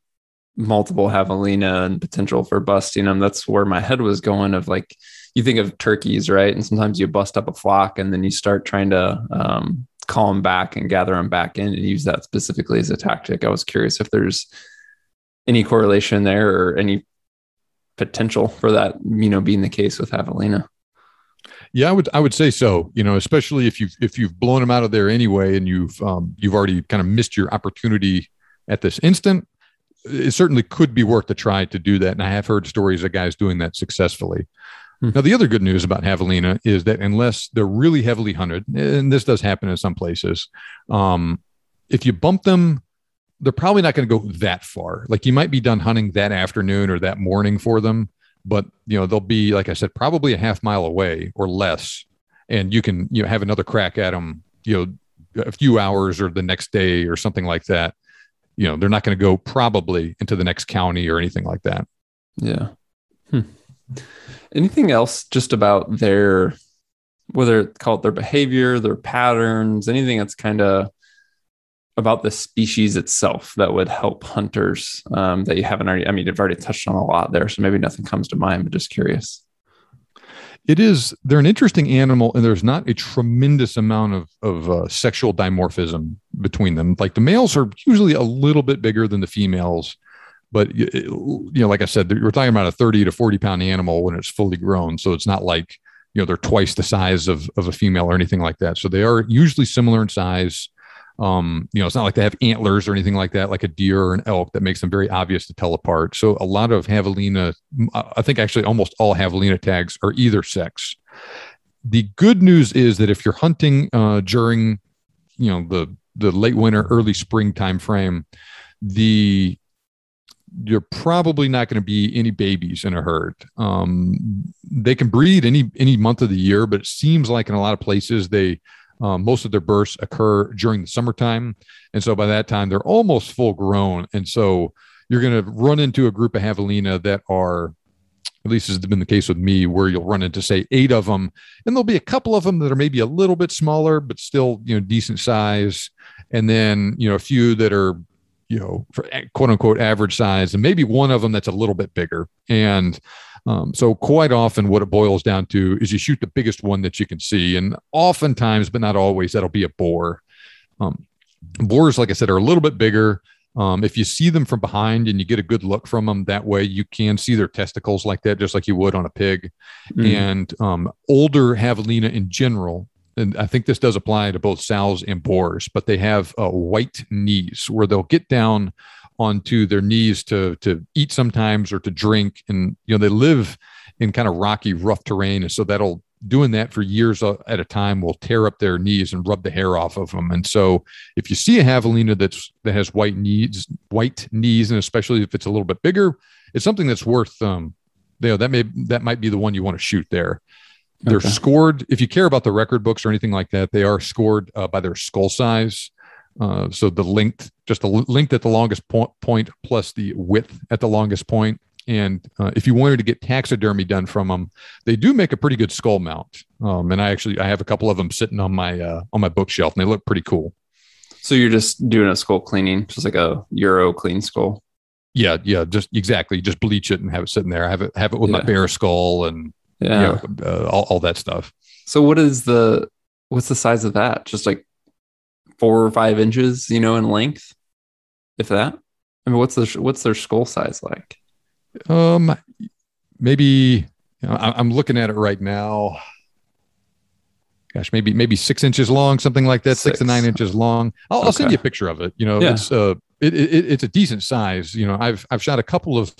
multiple javelina and potential for busting them, that's where my head was going of like, you think of turkeys, right? And sometimes you bust up a flock and then you start trying to um, call them back and gather them back in and use that specifically as a tactic. I was curious if there's any correlation there or any potential for that, you know, being the case with javelina. Yeah, I would I would say so. You know, especially if you've if you've blown them out of there anyway, and you've um, you've already kind of missed your opportunity at this instant. It certainly could be worth a try to do that, and I have heard stories of guys doing that successfully. Hmm. Now, the other good news about javelina is that unless they're really heavily hunted, and this does happen in some places, um, if you bump them, they're probably not going to go that far. Like you might be done hunting that afternoon or that morning for them, but you know they'll be, like I said, probably a half mile away or less, and you can you know have another crack at them. You know, a few hours or the next day or something like that. You know, they're not going to go probably into the next county or anything like that. Yeah. Hmm. Anything else just about their, whether call it their behavior, their patterns, anything that's kind of about the species itself that would help hunters um, that you haven't already? I mean, you've already touched on a lot there, so maybe nothing comes to mind, but just curious. It is. They're an interesting animal, and there's not a tremendous amount of of uh, sexual dimorphism between them. Like the males are usually a little bit bigger than the females, but you know, like I said, we're talking about a 30 to 40 pound animal when it's fully grown. So it's not like, you know, they're twice the size of, of a female or anything like that. So they are usually similar in size. Um, you know, it's not like they have antlers or anything like that, like a deer or an elk that makes them very obvious to tell apart. So a lot of javelina, I think actually almost all javelina tags are either sex. The good news is that if you're hunting uh, during, you know, the the late winter, early spring time frame, the you're probably not going to be any babies in a herd. Um, they can breed any any month of the year, but it seems like in a lot of places they um, most of their births occur during the summertime, and so by that time they're almost full grown, and so you're going to run into a group of javelina that are at least has been the case with me where you'll run into say eight of them. And there'll be a couple of them that are maybe a little bit smaller but still you know decent size. And then you know a few that are you know, for quote unquote average size, and maybe one of them that's a little bit bigger. And um, so, quite often, what it boils down to is you shoot the biggest one that you can see, and oftentimes, but not always, that'll be a boar. Um, boars, like I said, are a little bit bigger. Um, if you see them from behind and you get a good look from them, that way you can see their testicles like that, just like you would on a pig. Mm. And um, older javelina in general and I think this does apply to both sows and boars, but they have uh, white knees where they'll get down onto their knees to to eat sometimes or to drink, and you know they live in kind of rocky, rough terrain, and so that'll doing that for years uh, at a time will tear up their knees and rub the hair off of them. And so, if you see a javelina that's that has white knees, white knees, and especially if it's a little bit bigger, it's something that's worth um, you know that may that might be the one you want to shoot there. They're okay. scored. If you care about the record books or anything like that, they are scored uh, by their skull size. Uh, so the length, just the length at the longest point, point plus the width at the longest point. And uh, if you wanted to get taxidermy done from them, they do make a pretty good skull mount. Um, and I actually I have a couple of them sitting on my uh, on my bookshelf, and they look pretty cool. So you're just doing a skull cleaning, just like a Euro clean skull. Yeah, yeah, just exactly. Just bleach it and have it sitting there. I have it have it with yeah. my bear skull and yeah, you know, uh, all, all that stuff. So what is the what's the size of that? Just like four or five inches, you know, in length, if that. I mean, what's the what's their skull size like? Um, maybe you know, I, I'm looking at it right now. Gosh, maybe maybe six inches long, something like that, six, six to nine inches long. I'll, okay. I'll, send you a picture of it. You know, yeah. it's uh, it, it, it's a decent size. You know, I've I've shot a couple of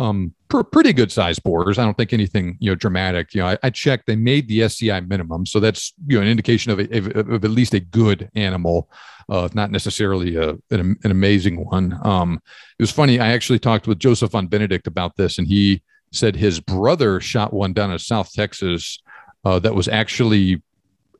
um, pr- pretty good sized boars. I don't think anything you know dramatic. You know, I, I, checked; they made the SCI minimum, so that's you know an indication of, a, of, of at least a good animal, uh, not necessarily a, an, an amazing one. Um, it was funny. I actually talked with Joseph von Benedikt about this, and he said his brother shot one down in South Texas uh, that was actually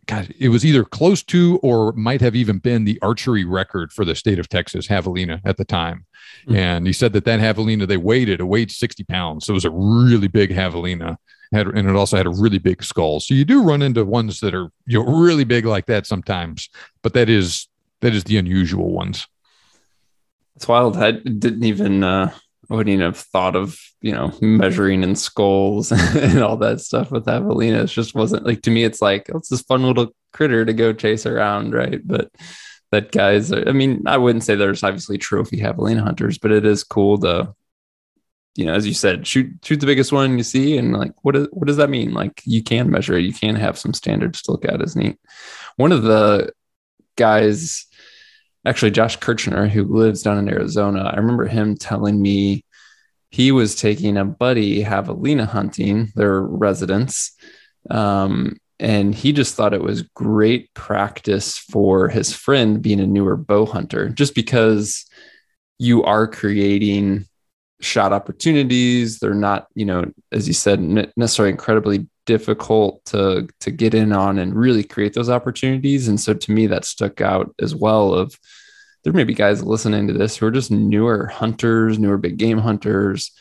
God, it was either close to or might have even been the archery record for the state of Texas, javelina at the time. Mm-hmm. And he said that that javelina, they weighed it, it weighed 60 pounds. So it was a really big javelina. Had, and it also had a really big skull. So you do run into ones that are you know really big like that sometimes, but that is that is the unusual ones. It's wild. I didn't even uh, I wouldn't have thought of you know measuring in skulls and all that stuff with javelina. It just wasn't like to me. It's like oh, it's this fun little critter to go chase around, right? But that guys, I mean, I wouldn't say there's obviously trophy javelina hunters, but it is cool to, you know, as you said, shoot shoot the biggest one you see, and like, what is, what does that mean? Like, you can measure it, you can have some standards to look at. Is neat. One of the guys actually Josh Kirchner, who lives down in Arizona, I remember him telling me he was taking a buddy javelina hunting, their residents. Um, and he just thought it was great practice for his friend being a newer bow hunter, just because you are creating shot opportunities. They're not, you know, as you said, necessarily incredibly difficult to to get in on and really create those opportunities. And so to me, that stuck out as well. Of there may be guys listening to this who are just newer hunters, newer big game hunters,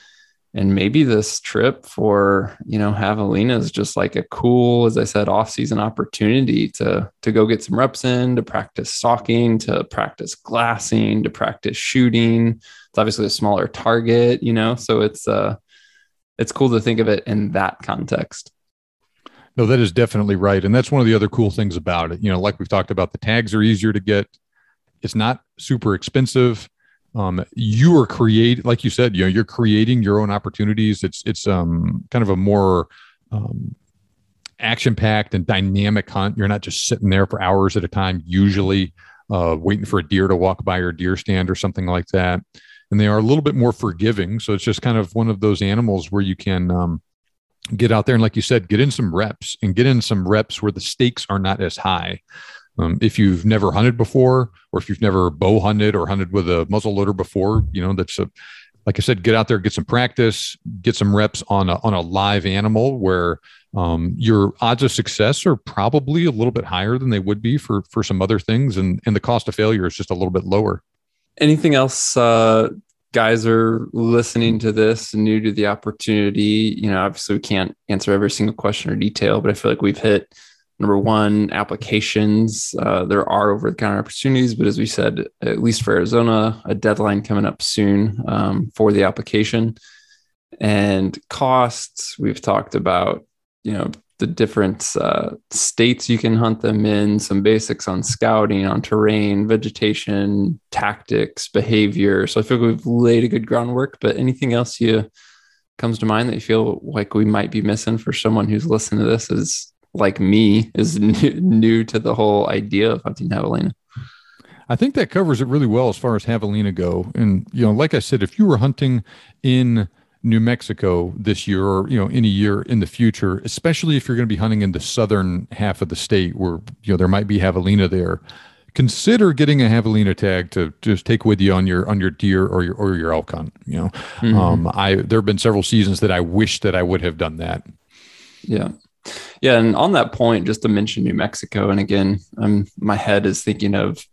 and maybe this trip for you know javelina is just like a cool as i said off-season opportunity to to go get some reps in to practice stalking to practice glassing to practice shooting it's obviously a smaller target you know so it's uh it's cool to think of it in that context no that is definitely right and that's one of the other cool things about it. You know like we've talked about the tags are easier to get. It's not super expensive. Um, you are create like you said you know you're creating your own opportunities. It's it's um kind of a more um, action packed and dynamic hunt. You're not just sitting there for hours at a time usually uh, waiting for a deer to walk by your deer stand or something like that. And they are a little bit more forgiving so it's just kind of one of those animals where you can um, get out there and like you said get in some reps and get in some reps where the stakes are not as high um, if you've never hunted before, or if you've never bow hunted or hunted with a muzzle loader before, you know that's a like I said, get out there, get some practice, get some reps on a on a live animal where um, your odds of success are probably a little bit higher than they would be for for some other things, and and the cost of failure is just a little bit lower. Anything else? Uh, guys are listening to this new to the opportunity you know obviously we can't answer every single question or detail but i feel like we've hit Number one, applications. Uh, there are over the counter opportunities, but as we said, at least for Arizona, a deadline coming up soon um, for the application. And costs, we've talked about, you know, the different uh, states you can hunt them in, some basics on scouting, on terrain, vegetation, tactics, behavior. So I feel we've laid a good groundwork, but anything else you comes to mind that you feel like we might be missing for someone who's listening to this is like me is new, new to the whole idea of hunting javelina. I think that covers it really well as far as javelina go. And you know, like I said, if you were hunting in New Mexico this year or you know any year in the future, especially if you're going to be hunting in the southern half of the state where you know there might be javelina there, consider getting a javelina tag to just take with you on your on your deer or your or your elk hunt. You know, mm-hmm. um, I there have been several seasons that I wish that I would have done that. Yeah. Yeah, and on that point, just to mention New Mexico, and again, um, my head is thinking of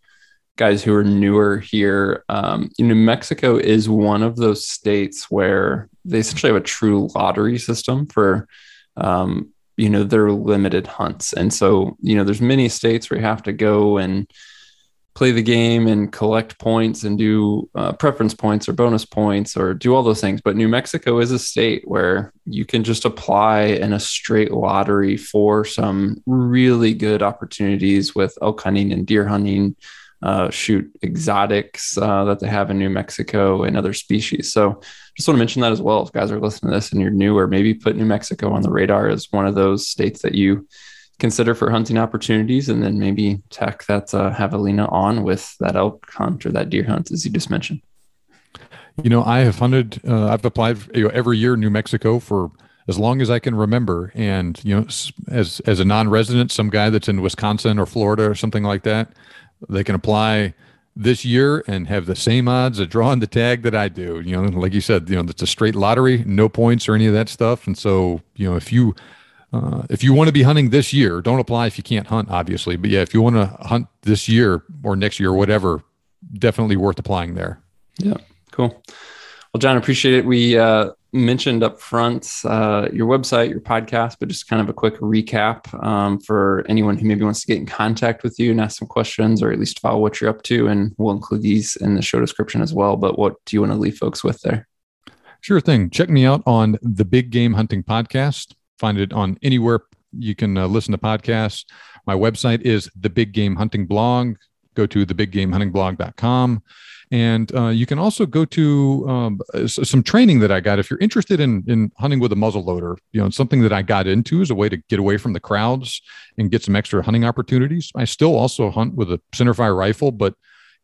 guys who are newer here. Um, New Mexico is one of those states where they essentially have a true lottery system for, um, you know, their limited hunts, and so you know, there's many states where you have to go and play the game and collect points and do uh, preference points or bonus points or do all those things. But New Mexico is a state where you can just apply in a straight lottery for some really good opportunities with elk hunting and deer hunting, uh, shoot exotics uh, that they have in New Mexico and other species. So just want to mention that as well. If guys are listening to this and you're new, or maybe put New Mexico on the radar as one of those states that you consider for hunting opportunities and then maybe tack that uh, javelina on with that elk hunt or that deer hunt as you just mentioned you know i have hunted uh, i've applied you know, every year new mexico for as long as i can remember and you know as as a non-resident some guy that's in wisconsin or florida or something like that they can apply this year and have the same odds of drawing the tag that I do. You know, like you said, you know, it's a straight lottery, no points or any of that stuff. And so, you know, if you uh, if you want to be hunting this year, don't apply if you can't hunt, obviously. But yeah, if you want to hunt this year or next year, or whatever, definitely worth applying there. Yeah, cool. Well, John, appreciate it. We uh, mentioned up front uh, your website, your podcast, but just kind of a quick recap um, for anyone who maybe wants to get in contact with you and ask some questions or at least follow what you're up to. And we'll include these in the show description as well. But what do you want to leave folks with there? Sure thing. Check me out on the Big Game Hunting Podcast find it on anywhere you can uh, listen to podcasts. My website is the Big Game Hunting Blog. Go to thebiggamehuntingblog.com. And uh, you can also go to um, some training that I got. If you're interested in, in hunting with a muzzle loader, you know, something that I got into as a way to get away from the crowds and get some extra hunting opportunities. I still also hunt with a centerfire rifle, but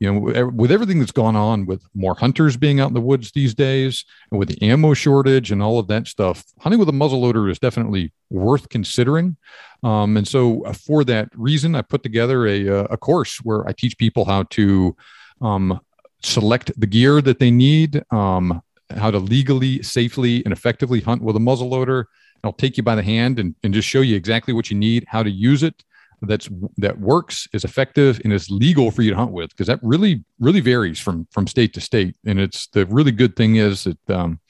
you know, with everything that's gone on with more hunters being out in the woods these days and with the ammo shortage and all of that stuff, hunting with a muzzleloader is definitely worth considering. Um, and so, uh, for that reason, I put together a, uh, a course where I teach people how to um, select the gear that they need, um, how to legally, safely, and effectively hunt with a muzzleloader. I'll take you by the hand and, and just show you exactly what you need, how to use it, that's that works is effective and is legal for you to hunt with because that really really varies from from state to state and it's the really good thing is that um,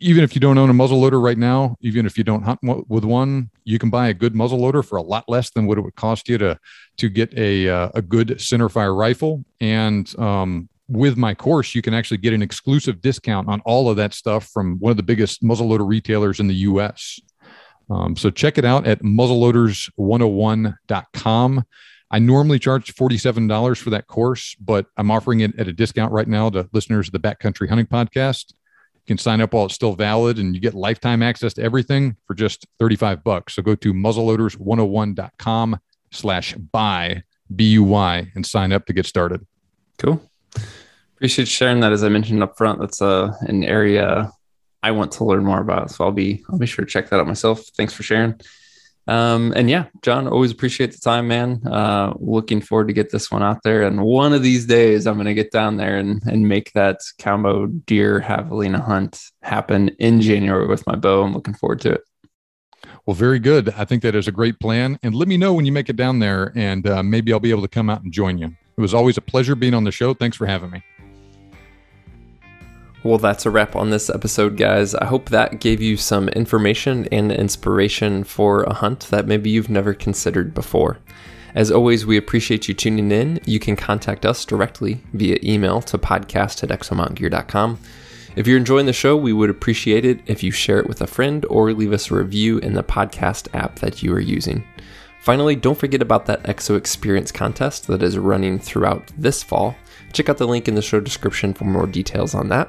even if you don't own a muzzle loader right now even if you don't hunt with one you can buy a good muzzle loader for a lot less than what it would cost you to to get a uh, a good centerfire rifle and um, with my course, you can actually get an exclusive discount on all of that stuff from one of the biggest muzzleloader retailers in the US. Um, so check it out at muzzleloaders101.com. I normally charge $47 for that course, but I'm offering it at a discount right now to listeners of the Backcountry Hunting Podcast. You can sign up while it's still valid and you get lifetime access to everything for just 35 bucks. So go to muzzleloaders101.com slash buy, B-U-Y, and sign up to get started. Cool. Appreciate sharing that. As I mentioned up front, that's uh, an area I want to learn more about. So I'll be I'll be sure to check that out myself. Thanks for sharing. Um, and yeah, John, always appreciate the time, man. Uh, looking forward to get this one out there. And one of these days, I'm going to get down there and, and make that combo deer javelina hunt happen in January with my bow. I'm looking forward to it. Well, very good. I think that is a great plan. And let me know when you make it down there, and uh, maybe I'll be able to come out and join you. It was always a pleasure being on the show. Thanks for having me. Well, that's a wrap on this episode, guys. I hope that gave you some information and inspiration for a hunt that maybe you've never considered before. As always, we appreciate you tuning in. You can contact us directly via email to podcast at exomtngear.com. If you're enjoying the show, we would appreciate it if you share it with a friend or leave us a review in the podcast app that you are using. Finally, don't forget about that EXO Experience contest that is running throughout this fall. Check out the link in the show description for more details on that